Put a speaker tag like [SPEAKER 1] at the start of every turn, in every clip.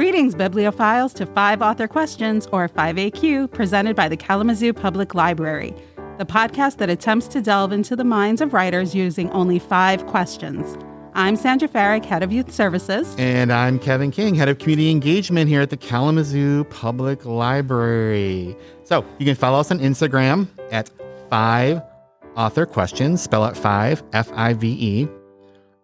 [SPEAKER 1] Greetings, bibliophiles, to Five Author Questions, or 5AQ, presented by the Kalamazoo Public Library, the podcast that attempts to delve into the minds of writers using only five questions. I'm Sandra Farrick, Head of Youth Services.
[SPEAKER 2] And I'm Kevin King, Head of Community Engagement here at the Kalamazoo Public Library. So you can follow us on Instagram at Five Author Questions, spell out five, F I V E.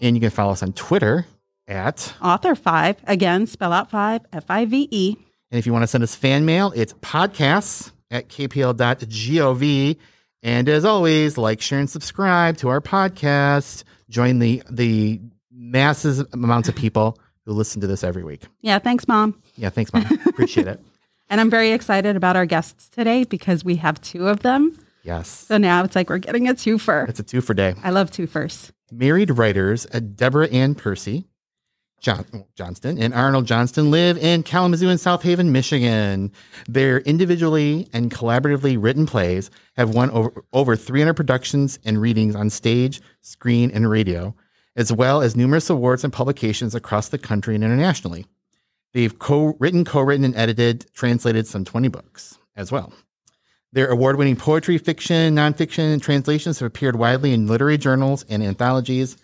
[SPEAKER 2] And you can follow us on Twitter at
[SPEAKER 1] Author 5, again, spell out 5, F I V E.
[SPEAKER 2] And if you want to send us fan mail, it's podcasts at kpl.gov. And as always, like, share, and subscribe to our podcast. Join the the masses amounts of people who listen to this every week.
[SPEAKER 1] Yeah, thanks, Mom.
[SPEAKER 2] Yeah, thanks, Mom. Appreciate it.
[SPEAKER 1] And I'm very excited about our guests today because we have two of them.
[SPEAKER 2] Yes.
[SPEAKER 1] So now it's like we're getting a twofer.
[SPEAKER 2] It's a twofer day.
[SPEAKER 1] I love twofers.
[SPEAKER 2] Married writers uh, Deborah Ann Percy John, Johnston and Arnold Johnston live in Kalamazoo and South Haven, Michigan. Their individually and collaboratively written plays have won over, over 300 productions and readings on stage, screen, and radio, as well as numerous awards and publications across the country and internationally. They've co-written, co-written, and edited, translated some 20 books as well. Their award-winning poetry, fiction, nonfiction, and translations have appeared widely in literary journals and anthologies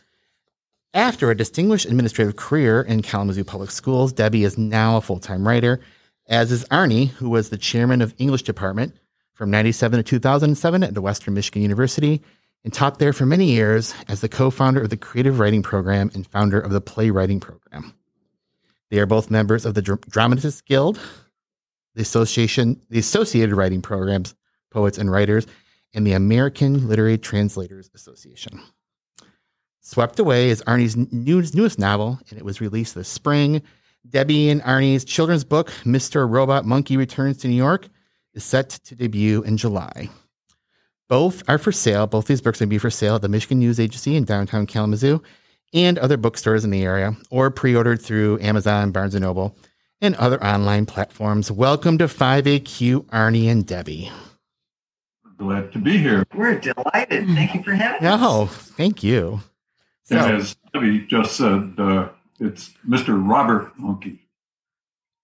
[SPEAKER 2] after a distinguished administrative career in Kalamazoo Public Schools, Debbie is now a full time writer, as is Arnie, who was the chairman of English department from 97 to 2007 at the Western Michigan University and taught there for many years as the co founder of the Creative Writing Program and founder of the Playwriting Program. They are both members of the Dramatists Guild, the Association, the Associated Writing Programs, Poets and Writers, and the American Literary Translators Association. Swept Away is Arnie's newest novel, and it was released this spring. Debbie and Arnie's children's book, Mr. Robot Monkey Returns to New York, is set to debut in July. Both are for sale. Both these books will be for sale at the Michigan News Agency in downtown Kalamazoo and other bookstores in the area, or pre-ordered through Amazon, Barnes & Noble, and other online platforms. Welcome to 5AQ, Arnie and Debbie.
[SPEAKER 3] Glad to be here.
[SPEAKER 4] We're delighted. Thank you for having us.
[SPEAKER 2] No, thank you.
[SPEAKER 3] So, and as Debbie just said, uh, it's Mr. Robert Monkey.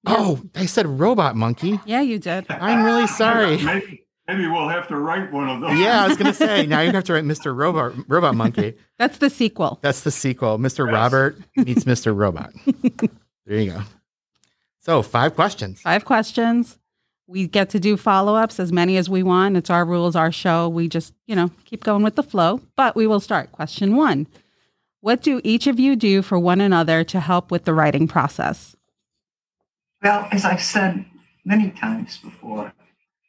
[SPEAKER 2] Oh, I said robot monkey.
[SPEAKER 1] Yeah, you did.
[SPEAKER 2] I'm really sorry.
[SPEAKER 3] maybe, maybe we'll have to write one of those.
[SPEAKER 2] Yeah, I was going to say, now you have to write Mr. Robot, robot Monkey.
[SPEAKER 1] That's the sequel.
[SPEAKER 2] That's the sequel. Mr. Yes. Robert meets Mr. Robot. there you go. So, five questions.
[SPEAKER 1] Five questions. We get to do follow ups as many as we want. It's our rules, our show. We just, you know, keep going with the flow. But we will start. Question one what do each of you do for one another to help with the writing process?
[SPEAKER 4] Well, as I've said many times before,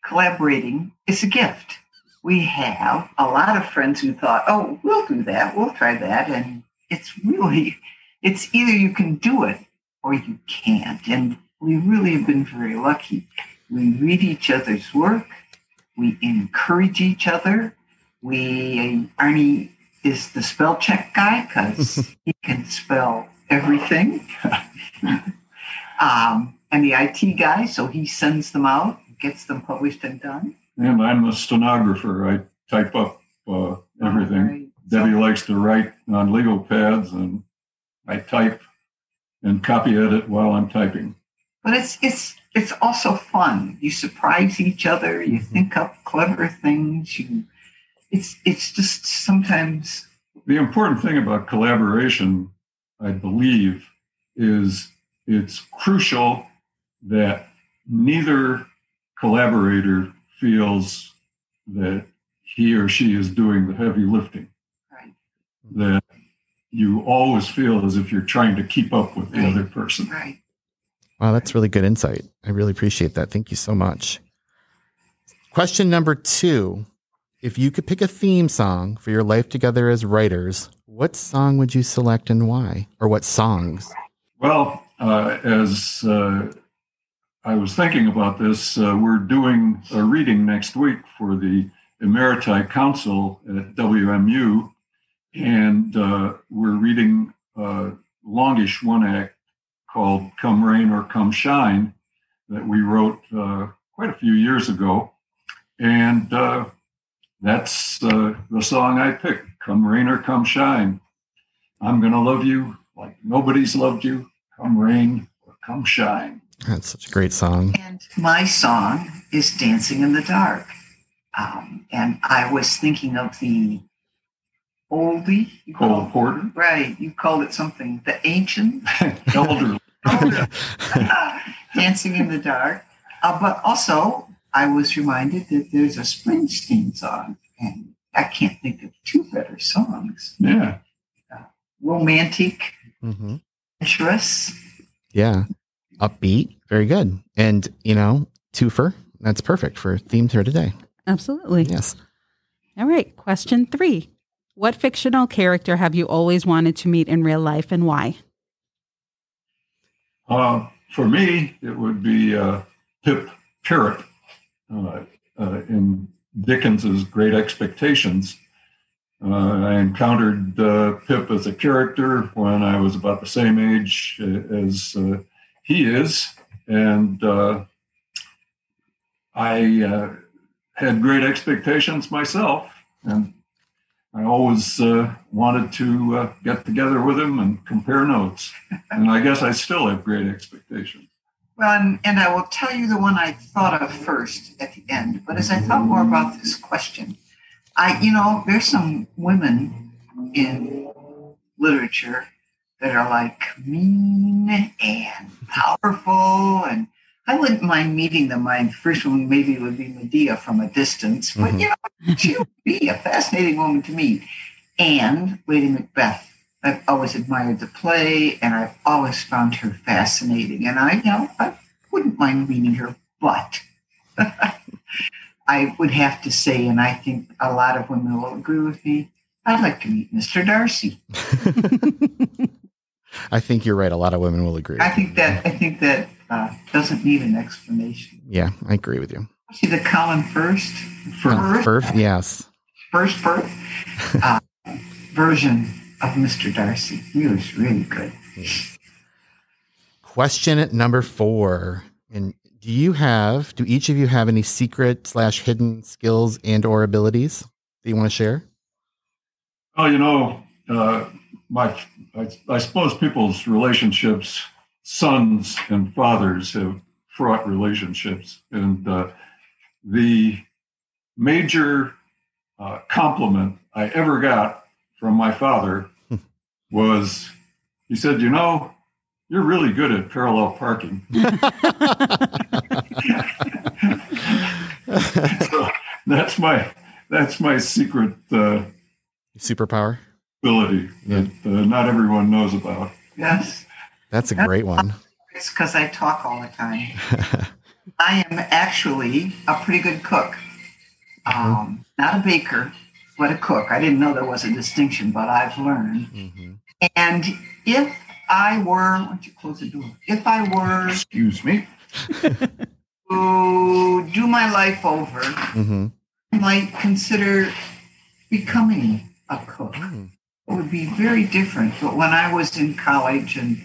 [SPEAKER 4] collaborating is a gift. We have a lot of friends who thought, oh, we'll do that, we'll try that. And it's really, it's either you can do it or you can't. And we really have been very lucky. We read each other's work, we encourage each other. We, uh, Arnie is the spell check guy because he can spell everything. um, and the IT guy, so he sends them out, gets them published and done.
[SPEAKER 3] And I'm the stenographer. I type up uh, everything. Right. Debbie so, likes to write on legal pads, and I type and copy edit while I'm typing.
[SPEAKER 4] But it's it's it's also fun. You surprise each other. You mm-hmm. think up clever things. You it's it's just sometimes
[SPEAKER 3] the important thing about collaboration i believe is it's crucial that neither collaborator feels that he or she is doing the heavy lifting. Right. that you always feel as if you're trying to keep up with the
[SPEAKER 4] right.
[SPEAKER 3] other person.
[SPEAKER 4] Right.
[SPEAKER 2] Wow that's really good insight. I really appreciate that. Thank you so much. Question number two if you could pick a theme song for your life together as writers, what song would you select and why? Or what songs?
[SPEAKER 3] Well, uh, as uh, I was thinking about this, uh, we're doing a reading next week for the Emeriti Council at WMU, and uh, we're reading a longish one act called Come Rain or Come Shine that we wrote uh, quite a few years ago. And uh, that's uh, the song I picked. Come rain or come shine. I'm going to love you like nobody's loved you. Come rain or come shine.
[SPEAKER 2] That's such a great song.
[SPEAKER 4] And my song is Dancing in the Dark. Um, and I was thinking of the oldie. You
[SPEAKER 3] Cole
[SPEAKER 4] call-
[SPEAKER 3] Porter,
[SPEAKER 4] right. You called it something. The ancient.
[SPEAKER 3] elderly.
[SPEAKER 4] Dancing in the Dark. Uh, but also, I was reminded that there's a Springsteen song. And I can't think of two better songs.
[SPEAKER 3] Yeah.
[SPEAKER 4] Romantic,
[SPEAKER 2] mm-hmm.
[SPEAKER 4] adventurous.
[SPEAKER 2] Yeah. Upbeat. Very good. And, you know, twofer. That's perfect for themes here today.
[SPEAKER 1] Absolutely.
[SPEAKER 2] Yes.
[SPEAKER 1] All right. Question three What fictional character have you always wanted to meet in real life and why?
[SPEAKER 3] Uh, for me, it would be uh, Pip Pirrip uh, uh, in Dickens's Great Expectations. Uh, I encountered uh, Pip as a character when I was about the same age as he is, and I had great expectations myself, and I always uh, wanted to uh, get together with him and compare notes. And I guess I still have great expectations.
[SPEAKER 4] Well, and, and I will tell you the one I thought of first at the end. But as I thought more about this question, I, you know, there's some women in literature that are like mean and powerful, and I wouldn't mind meeting them. My first one maybe would be Medea from a distance, but
[SPEAKER 2] Mhm.
[SPEAKER 4] you know, she would be a fascinating woman to meet. And Lady Macbeth. I've always admired the play, and I've always found her fascinating. And I, you know, I wouldn't mind meeting her, but I would have to say, and I think a lot of women will agree with me, I'd like to meet Mr. Darcy.
[SPEAKER 2] I think you're right. A lot of women will agree.
[SPEAKER 4] I think that I think that uh, doesn't need an explanation.
[SPEAKER 2] yeah, I agree with you.
[SPEAKER 4] See the Colin Firth,
[SPEAKER 2] Uh,
[SPEAKER 4] first,
[SPEAKER 2] yes.
[SPEAKER 4] first, first uh, version of Mr. Darcy. He was really good.
[SPEAKER 2] Question at number four. And do you have, do each of you have any secret slash hidden skills and or abilities that you want to share?
[SPEAKER 3] Oh, you know, uh, my I, I suppose people's relationships, sons and fathers, have fraught relationships, and uh, the major uh, compliment I ever got from my father was, he said, "You know, you're really good at parallel parking." so that's my that's my secret. Uh,
[SPEAKER 2] Superpower.
[SPEAKER 3] ability
[SPEAKER 2] Yeah.
[SPEAKER 3] that uh, not everyone knows about.
[SPEAKER 4] Yes,
[SPEAKER 2] That's a great one.
[SPEAKER 4] it's because I talk all the time. I am actually a pretty good cook. Um, not a baker, but a cook. I didn't know there was a distinction, but I've learned.
[SPEAKER 2] Mhm.
[SPEAKER 4] And if I were, why don't you close the door? If I were
[SPEAKER 3] Excuse me.
[SPEAKER 4] to do my life over,
[SPEAKER 2] Mhm.
[SPEAKER 4] I might consider becoming a cook.
[SPEAKER 2] Mm.
[SPEAKER 4] It would be very different. But when I was in college and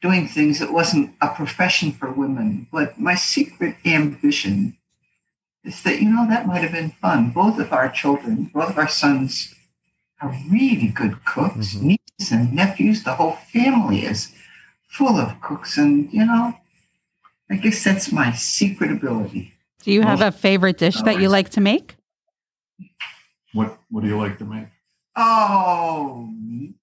[SPEAKER 4] doing things, it wasn't a profession for women. But my secret ambition is that, you know, that might have been fun. Both of our children, both of our sons are really good cooks.
[SPEAKER 2] Mhm.
[SPEAKER 4] Nieces and nephews, the whole family is full of cooks. And, you know, I guess that's my secret ability.
[SPEAKER 1] Do you have a favorite dish that you like to make?
[SPEAKER 3] What What do you like to make?
[SPEAKER 4] Oh, meat.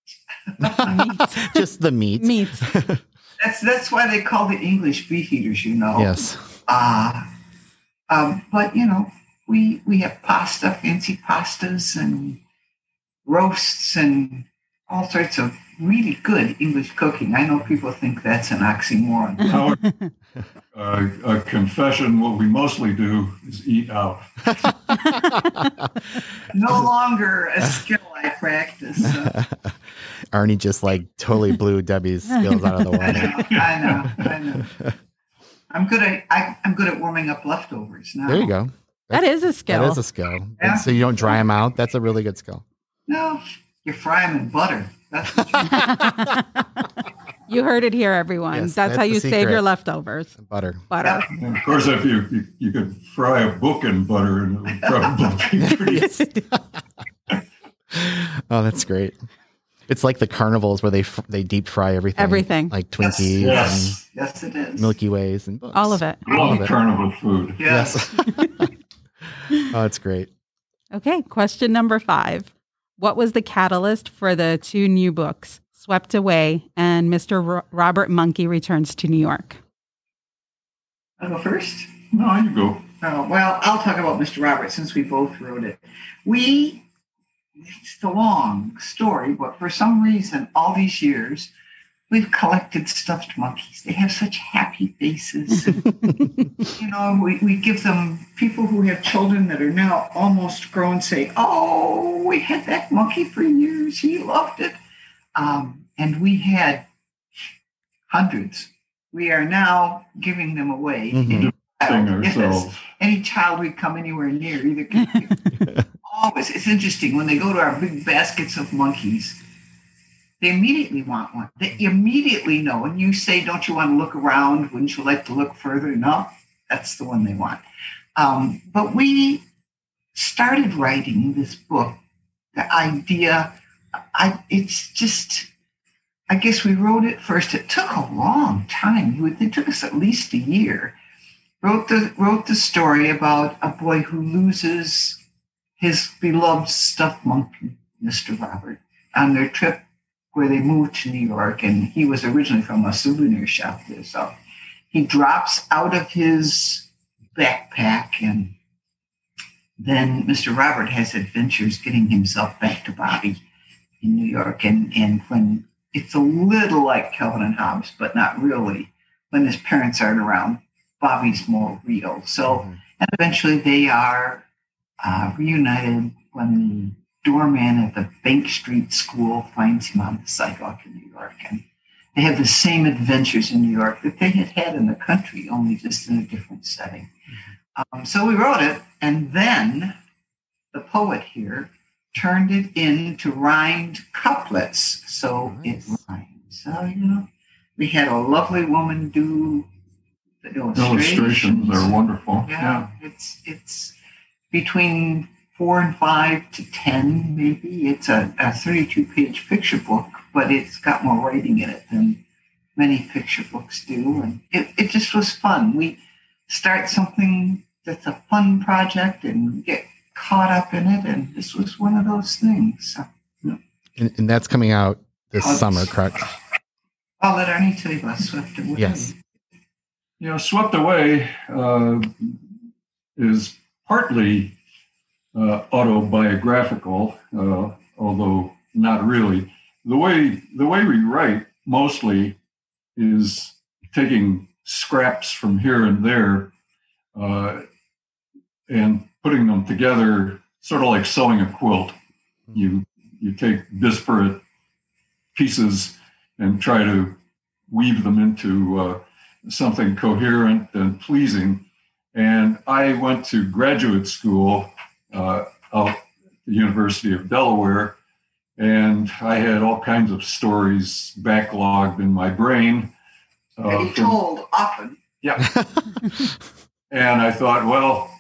[SPEAKER 2] Just the meat.
[SPEAKER 1] Meat.
[SPEAKER 4] That's that's why they call the English beef eaters, you know.
[SPEAKER 2] Yes.
[SPEAKER 4] Uh, um, but you know, we we have pasta, fancy pastas, and roasts, and all sorts of really good English cooking. I know people think that's an oxymoron.
[SPEAKER 3] Howard, uh, a confession: What we mostly do is eat out.
[SPEAKER 4] no longer a skill I practice. Uh,
[SPEAKER 2] Arnie just like totally blew Debbie's skills out of the
[SPEAKER 4] I
[SPEAKER 2] water.
[SPEAKER 4] know, I know, I know. I'm good at I, I'm good at warming up leftovers now.
[SPEAKER 2] There you go.
[SPEAKER 1] that is a skill.
[SPEAKER 2] That is a skill. And
[SPEAKER 4] Yeah.
[SPEAKER 2] so you don't dry them out. That's a really good skill.
[SPEAKER 4] No, you fry them in butter. That's what you
[SPEAKER 1] you heard it here, everyone.
[SPEAKER 2] Yes,
[SPEAKER 1] that's,
[SPEAKER 2] that's
[SPEAKER 1] how
[SPEAKER 2] the
[SPEAKER 1] you save your leftovers.
[SPEAKER 2] Butter.
[SPEAKER 1] Butter.
[SPEAKER 3] And of course, if you, you you could fry a book in butter, and it would probably be pretty.
[SPEAKER 2] Oh, that's great. It's like the carnivals where they f- they deep fry everything.
[SPEAKER 1] Everything.
[SPEAKER 2] Like Twinkies
[SPEAKER 3] Yes.
[SPEAKER 4] Yes, it is.
[SPEAKER 2] Milky Ways and books.
[SPEAKER 1] All of it.
[SPEAKER 2] All of it.
[SPEAKER 3] carnival food.
[SPEAKER 4] Yes.
[SPEAKER 2] oh, that's great.
[SPEAKER 1] Okay, question number five. What was the catalyst for the two new books, Swept Away and Mr. Ro- Robert Monkey Returns to New York?
[SPEAKER 4] I'll go first.
[SPEAKER 3] No, you go.
[SPEAKER 4] Oh, well, I'll talk about Mr. Robert since we both wrote it. We, it's a long story, but for some reason, all these years, we've collected stuffed monkeys. They have such happy faces. you know, we, we give them people who have children that are now almost grown say, Oh, we had that monkey for years. He loved it. Um, and we had hundreds. We are now giving them away.
[SPEAKER 2] Mhm.
[SPEAKER 3] Thing
[SPEAKER 4] Yes any child we come anywhere near either can always it's interesting. When they go to our big baskets of monkeys they immediately want one. They immediately know. When you say don't you want to look around? Wouldn't you like to look further? No that's the one they want. Um, but we started writing this book the idea i it's just i guess we wrote it first. It took a long time. It took us at least a year. Wrote the wrote the story about a boy who loses his beloved stuffed monkey, Mr. Robert, on their trip where they moved to New York, and he was originally from a souvenir shop there. So he drops out of his backpack, and then Mr. Robert has adventures getting himself back to Bobby in New York, and and when it's a little like Calvin and Hobbes, but not really. When his parents aren't around, Bobby's more real. So, mm-hmm. and eventually they are uh, reunited when the doorman at the Bank Street School finds him on the sidewalk in New York. And they have the same adventures in New York that they had had in the country, only just in a different setting. Um, so we wrote it, and then the poet here turned it into rhymed couplets. So
[SPEAKER 2] Nice.
[SPEAKER 4] it rhymes. So, you know, we had a lovely woman do the
[SPEAKER 3] Illustrations are wonderful.
[SPEAKER 4] yeah, it's it's between four and five to ten, maybe. It's a, a thirty-two page picture book, but it's got more writing in it than many picture books do, and it, it just was fun. We start something that's a fun project and get caught up in it, and this was one of those things. So
[SPEAKER 2] And, and that's coming out this
[SPEAKER 4] August.
[SPEAKER 2] summer, correct?
[SPEAKER 4] I'll let Arnie tell you about Swept Away.
[SPEAKER 2] Yes.
[SPEAKER 3] You know, Swept Away uh, is partly uh, autobiographical, uh, although not really. The way the way we write mostly is taking scraps from here and there uh, and putting them together, sort of like sewing a quilt. You you take disparate pieces and try to weave them into uh, something coherent and pleasing. And I went to graduate school uh, out the University of Delaware, and I had all kinds of stories backlogged in my brain. uh, from-
[SPEAKER 4] told often. Yeah.
[SPEAKER 3] and I thought, well,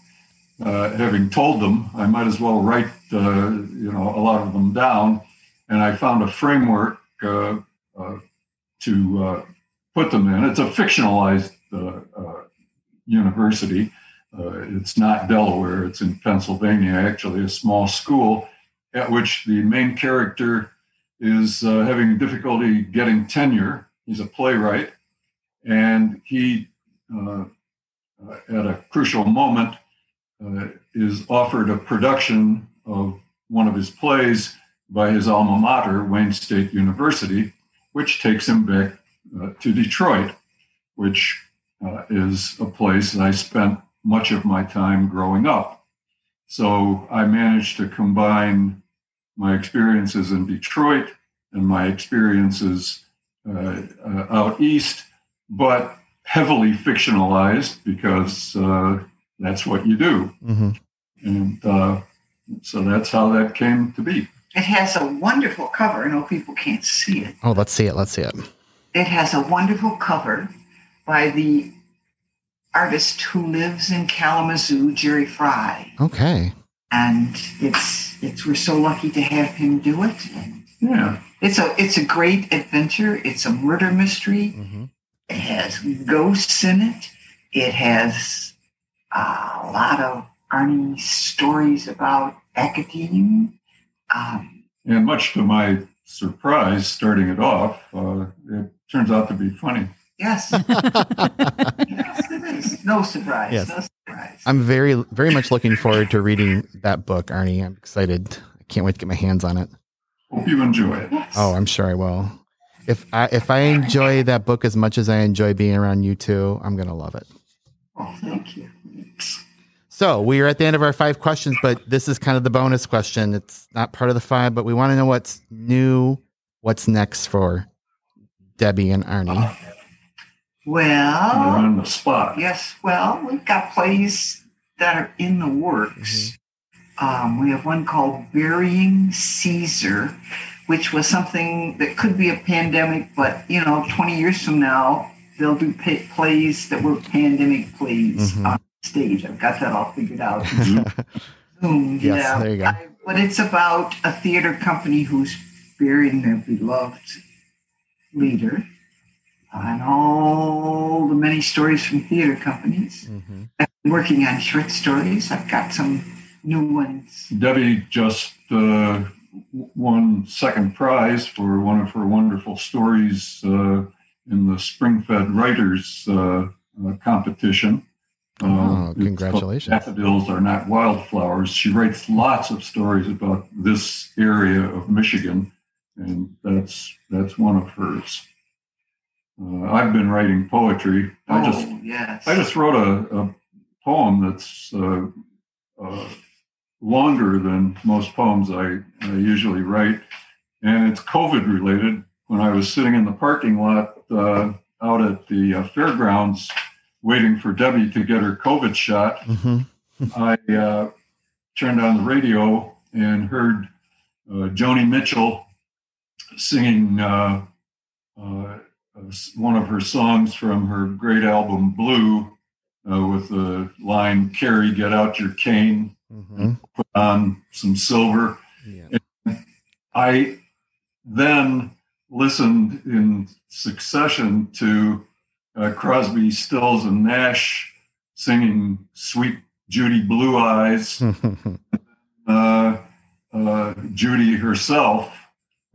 [SPEAKER 3] uh, having told them, I might as well write, uh, you know, a lot of them down. And I found a framework uh, uh, to uh, put them in. It's a fictionalized university. Uh, it's not Delaware. It's in Pennsylvania, actually, a small school at which the main character is uh, having difficulty getting tenure. He's a playwright, and he uh, uh, at a crucial moment, uh, is offered a production of one of his plays by his alma mater, Wayne State University, which takes him back uh, to Detroit, which uh, is a place that I spent much of my time growing up. So I managed to combine my experiences in Detroit and my experiences uh, uh, out east, but heavily fictionalized because uh, that's what you do.
[SPEAKER 2] hmm
[SPEAKER 3] And uh, so that's how that came to be.
[SPEAKER 4] It has a wonderful cover. I know people can't see it.
[SPEAKER 2] Oh, let's see it. Let's see it.
[SPEAKER 4] It has a wonderful cover by the artist who lives in Kalamazoo, Jerry Fry.
[SPEAKER 2] Okay.
[SPEAKER 4] And it's it's we're so lucky to have him do it. And
[SPEAKER 3] Yeah.
[SPEAKER 4] It's a it's a great adventure. It's a murder mystery.
[SPEAKER 2] hmm
[SPEAKER 4] It has ghosts in it. It has uh, a lot of Arnie stories about academia. Um,
[SPEAKER 3] And much to my surprise, starting it off, uh, it turns out to be funny.
[SPEAKER 4] Yes, yes, it is. No surprise.
[SPEAKER 2] Yes.
[SPEAKER 4] No surprise.
[SPEAKER 2] I'm very, very much looking forward to reading that book, Arnie. I'm excited. I can't wait to get my hands on it.
[SPEAKER 3] Hope you enjoy it.
[SPEAKER 4] Yes.
[SPEAKER 2] Oh, I'm sure I will. If I if I enjoy that book as much as I enjoy being around you two, I'm gonna love it.
[SPEAKER 4] Oh, thank you.
[SPEAKER 2] So we are at the end of our five questions, but this is kind of the bonus question. It's not part of the five, but we want to know what's new, what's next for Debbie and Arnie.
[SPEAKER 3] You're
[SPEAKER 4] Well,
[SPEAKER 3] on the spot.
[SPEAKER 4] yes. Well, we've got plays that are in the works. Um, we have one called Burying Caesar, which was something that could be a pandemic, but you know, 20 years from now, they'll do plays that were pandemic plays
[SPEAKER 2] Mhm.
[SPEAKER 4] on stage. I've got that all figured out.
[SPEAKER 3] Zoom,
[SPEAKER 2] Yes,
[SPEAKER 4] yeah.
[SPEAKER 2] there you go.
[SPEAKER 4] I- but it's about a theater company who's burying their beloved leader and all the many stories from theater companies.
[SPEAKER 2] Mhm.
[SPEAKER 4] I've been working on short stories. I've got some new ones.
[SPEAKER 3] Debbie just uh, won second prize for one of her wonderful stories uh, in the Spring-Fed Writers uh, uh, competition. Uh,
[SPEAKER 2] Oh,
[SPEAKER 3] it's
[SPEAKER 2] congratulations.
[SPEAKER 3] Daffodils are not wildflowers. She writes lots of stories about this area of Michigan, and that's that's one of hers. Uh, I've been writing poetry. I
[SPEAKER 4] oh,
[SPEAKER 3] just
[SPEAKER 4] yes.
[SPEAKER 3] I just wrote a, a poem that's uh, uh, longer than most poems I, I usually write, and it's COVID related. When I was sitting in the parking lot uh, out at the uh, fairgrounds waiting for Debbie to get her COVID shot,
[SPEAKER 2] Mhm.
[SPEAKER 3] I uh, turned on the radio and heard uh, Joni Mitchell singing uh, uh, one of her songs from her great album Blue uh, with the line, Carey, get out your cane,
[SPEAKER 2] Mhm.
[SPEAKER 3] put on some silver.
[SPEAKER 2] Yeah.
[SPEAKER 3] I then listened in succession to uh, Crosby, Stills, and Nash singing Suite Judy Blue Eyes. Uh, uh, Judy herself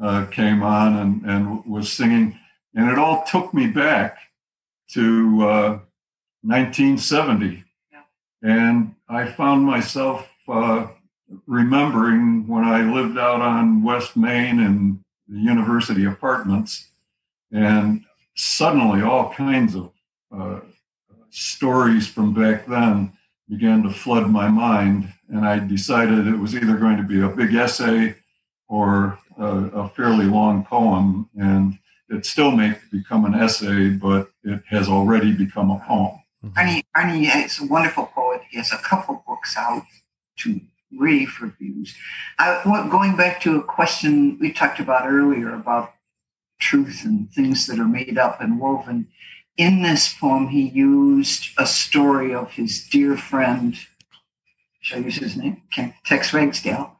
[SPEAKER 3] uh, came on and, and was singing, and it all took me back to uh, 1970.
[SPEAKER 4] Yeah.
[SPEAKER 3] And I found myself uh, remembering when I lived out on West Main in the university apartments, and suddenly all kinds of uh, stories from back then began to flood my mind. And I decided it was either going to be a big essay or a, a fairly long poem. And it still may become an essay, but it has already become a poem. Mm-hmm.
[SPEAKER 4] Arnie, Arnie is a wonderful poet. He has a couple books out to rave reviews. I, want- going back to a question we talked about earlier about truth and things that are made up and woven. In this poem, he used a story of his dear friend, shall I use his name? Ken- Tex Ragsdale.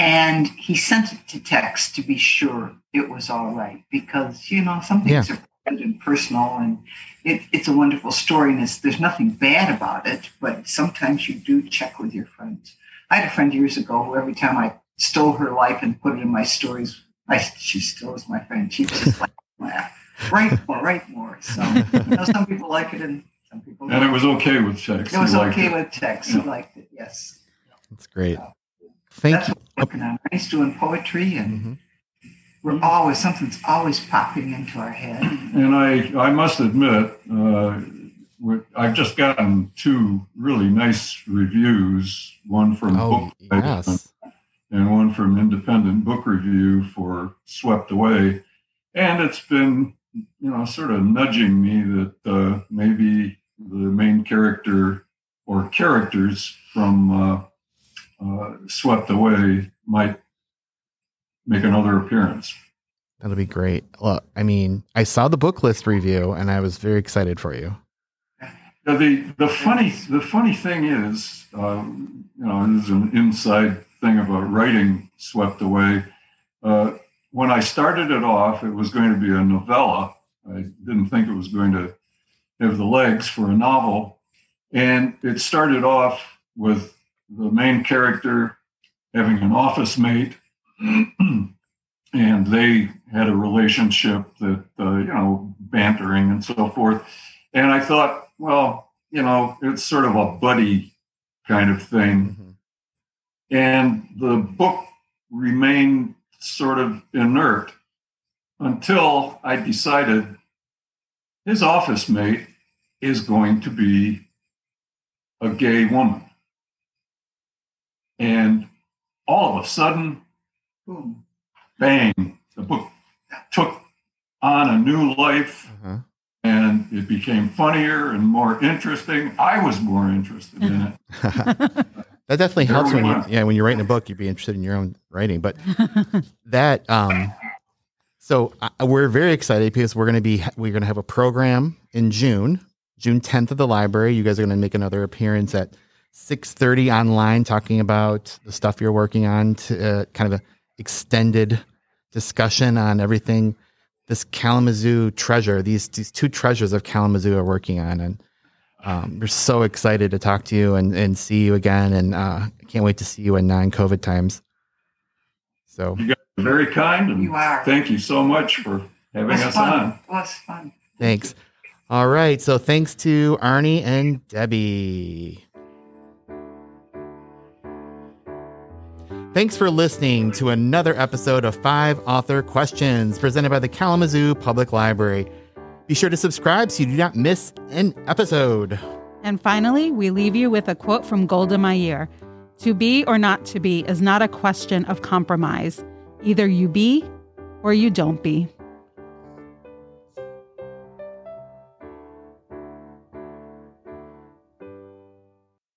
[SPEAKER 4] And he sent it to Tex to be sure it was all right because, you know, some things are private and personal and it, it's a wonderful story and it's, there's nothing bad about it, but sometimes you do check with your friends. I had a friend years ago who every time I stole her life and put it in my stories, I, she still is my friend. She just like, laugh. Write more, write more. So, you know, some people like it and some people
[SPEAKER 3] And it
[SPEAKER 4] don't.
[SPEAKER 3] was okay with Tex.
[SPEAKER 4] It was okay
[SPEAKER 3] it.
[SPEAKER 4] with Tex. He
[SPEAKER 3] Yeah.
[SPEAKER 4] liked it, yes.
[SPEAKER 2] That's great. Thank
[SPEAKER 4] That's
[SPEAKER 2] you.
[SPEAKER 4] what we're working on. He's doing poetry and
[SPEAKER 2] Mhm.
[SPEAKER 4] we're always, something's always popping into our head.
[SPEAKER 3] And I, I must admit, uh, what- I've just gotten two really nice reviews. One from
[SPEAKER 2] Oh,
[SPEAKER 3] Book
[SPEAKER 2] yes.
[SPEAKER 3] and one from Independent Book Review for Swept Away. And it's been, you know, sort of nudging me that uh, maybe the main character or characters from uh, uh, Swept Away might make another appearance.
[SPEAKER 2] That'll be great. Look, I mean, I saw the Booklist review and I was very excited for you.
[SPEAKER 3] Yeah, the the funny the funny thing is, um, you know, this is an inside thing about writing "Swept Away." Uh, when I started it off, it was going to be a novella. I didn't think it was going to have the legs for a novel. And it started off with the main character having an office mate, and they had a relationship that, uh, you know, bantering and so forth. And I thought, well, you know, it's sort of a buddy kind of thing.
[SPEAKER 2] Mhm.
[SPEAKER 3] And the book remained sort of inert until I decided his office mate is going to be a gay woman. And all of a sudden,
[SPEAKER 4] Boom.
[SPEAKER 3] bang, the book took on a new life
[SPEAKER 2] Uh-huh.
[SPEAKER 3] and it became funnier and more interesting. I was more interested in it.
[SPEAKER 2] that definitely
[SPEAKER 3] There
[SPEAKER 2] helps
[SPEAKER 3] we
[SPEAKER 2] when you, yeah, when you're writing a book you'd be interested in your own writing but that um so uh, we're very excited because we're going to be we're going to have a program in june june 10th at the library you guys are going to make another appearance at 6.30 online talking about the stuff you're working on to uh, kind of an extended discussion on everything this kalamazoo treasure these these two treasures of kalamazoo are working on and um, we're so excited to talk to you and, and see you again and uh, I can't wait to see you in non-covid times so
[SPEAKER 3] Very kind, and
[SPEAKER 4] You are.
[SPEAKER 3] thank you so much for having
[SPEAKER 4] was
[SPEAKER 3] us
[SPEAKER 4] fun.
[SPEAKER 3] on.
[SPEAKER 4] It was fun.
[SPEAKER 2] Thanks. All right. So thanks to Arnie and Debbie. Thanks for listening to another episode of Five Author Questions presented by the Kalamazoo Public Library. Be sure to subscribe so you do not miss an episode.
[SPEAKER 1] And finally, we leave you with a quote from Golda Meir To be or not to be is not a question of compromise. Either you be or you don't be.